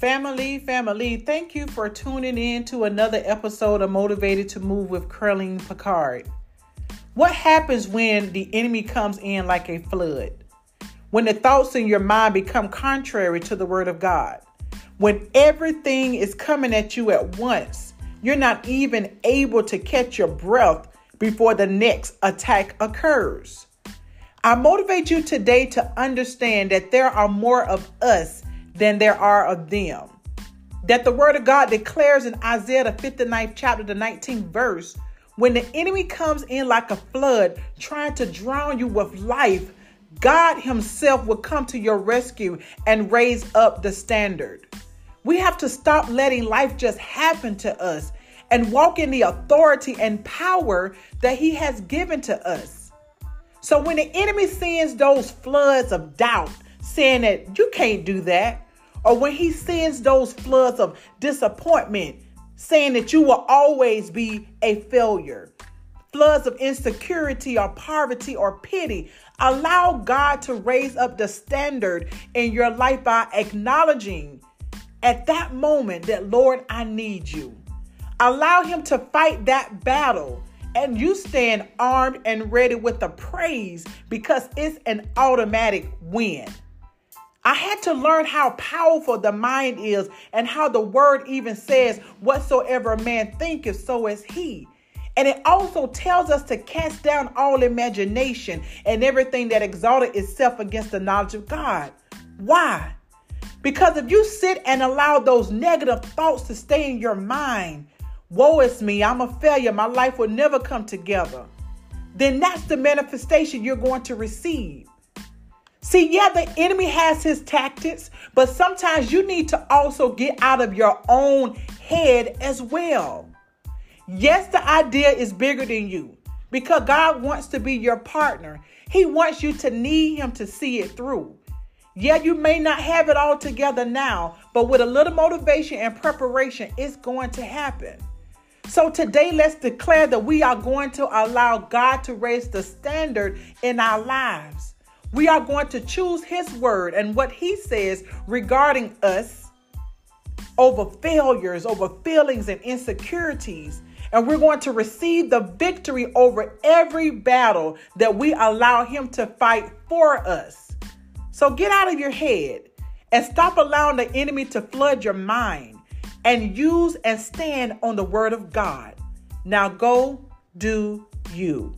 Family, family, thank you for tuning in to another episode of Motivated to Move with Curling Picard. What happens when the enemy comes in like a flood? When the thoughts in your mind become contrary to the Word of God? When everything is coming at you at once, you're not even able to catch your breath before the next attack occurs. I motivate you today to understand that there are more of us than there are of them. That the word of God declares in Isaiah, the 59th chapter, the 19th verse, when the enemy comes in like a flood, trying to drown you with life, God Himself will come to your rescue and raise up the standard. We have to stop letting life just happen to us and walk in the authority and power that He has given to us. So when the enemy sends those floods of doubt, saying that you can't do that, or when he sends those floods of disappointment, saying that you will always be a failure, floods of insecurity or poverty or pity, allow God to raise up the standard in your life by acknowledging at that moment that, Lord, I need you. Allow Him to fight that battle and you stand armed and ready with the praise because it's an automatic win. I had to learn how powerful the mind is and how the word even says, Whatsoever a man thinketh, so is he. And it also tells us to cast down all imagination and everything that exalted itself against the knowledge of God. Why? Because if you sit and allow those negative thoughts to stay in your mind, woe is me, I'm a failure, my life will never come together, then that's the manifestation you're going to receive. See, yeah, the enemy has his tactics, but sometimes you need to also get out of your own head as well. Yes, the idea is bigger than you because God wants to be your partner. He wants you to need Him to see it through. Yeah, you may not have it all together now, but with a little motivation and preparation, it's going to happen. So today, let's declare that we are going to allow God to raise the standard in our lives. We are going to choose His word and what He says regarding us over failures, over feelings and insecurities. And we're going to receive the victory over every battle that we allow Him to fight for us. So get out of your head and stop allowing the enemy to flood your mind and use and stand on the word of God. Now go do you.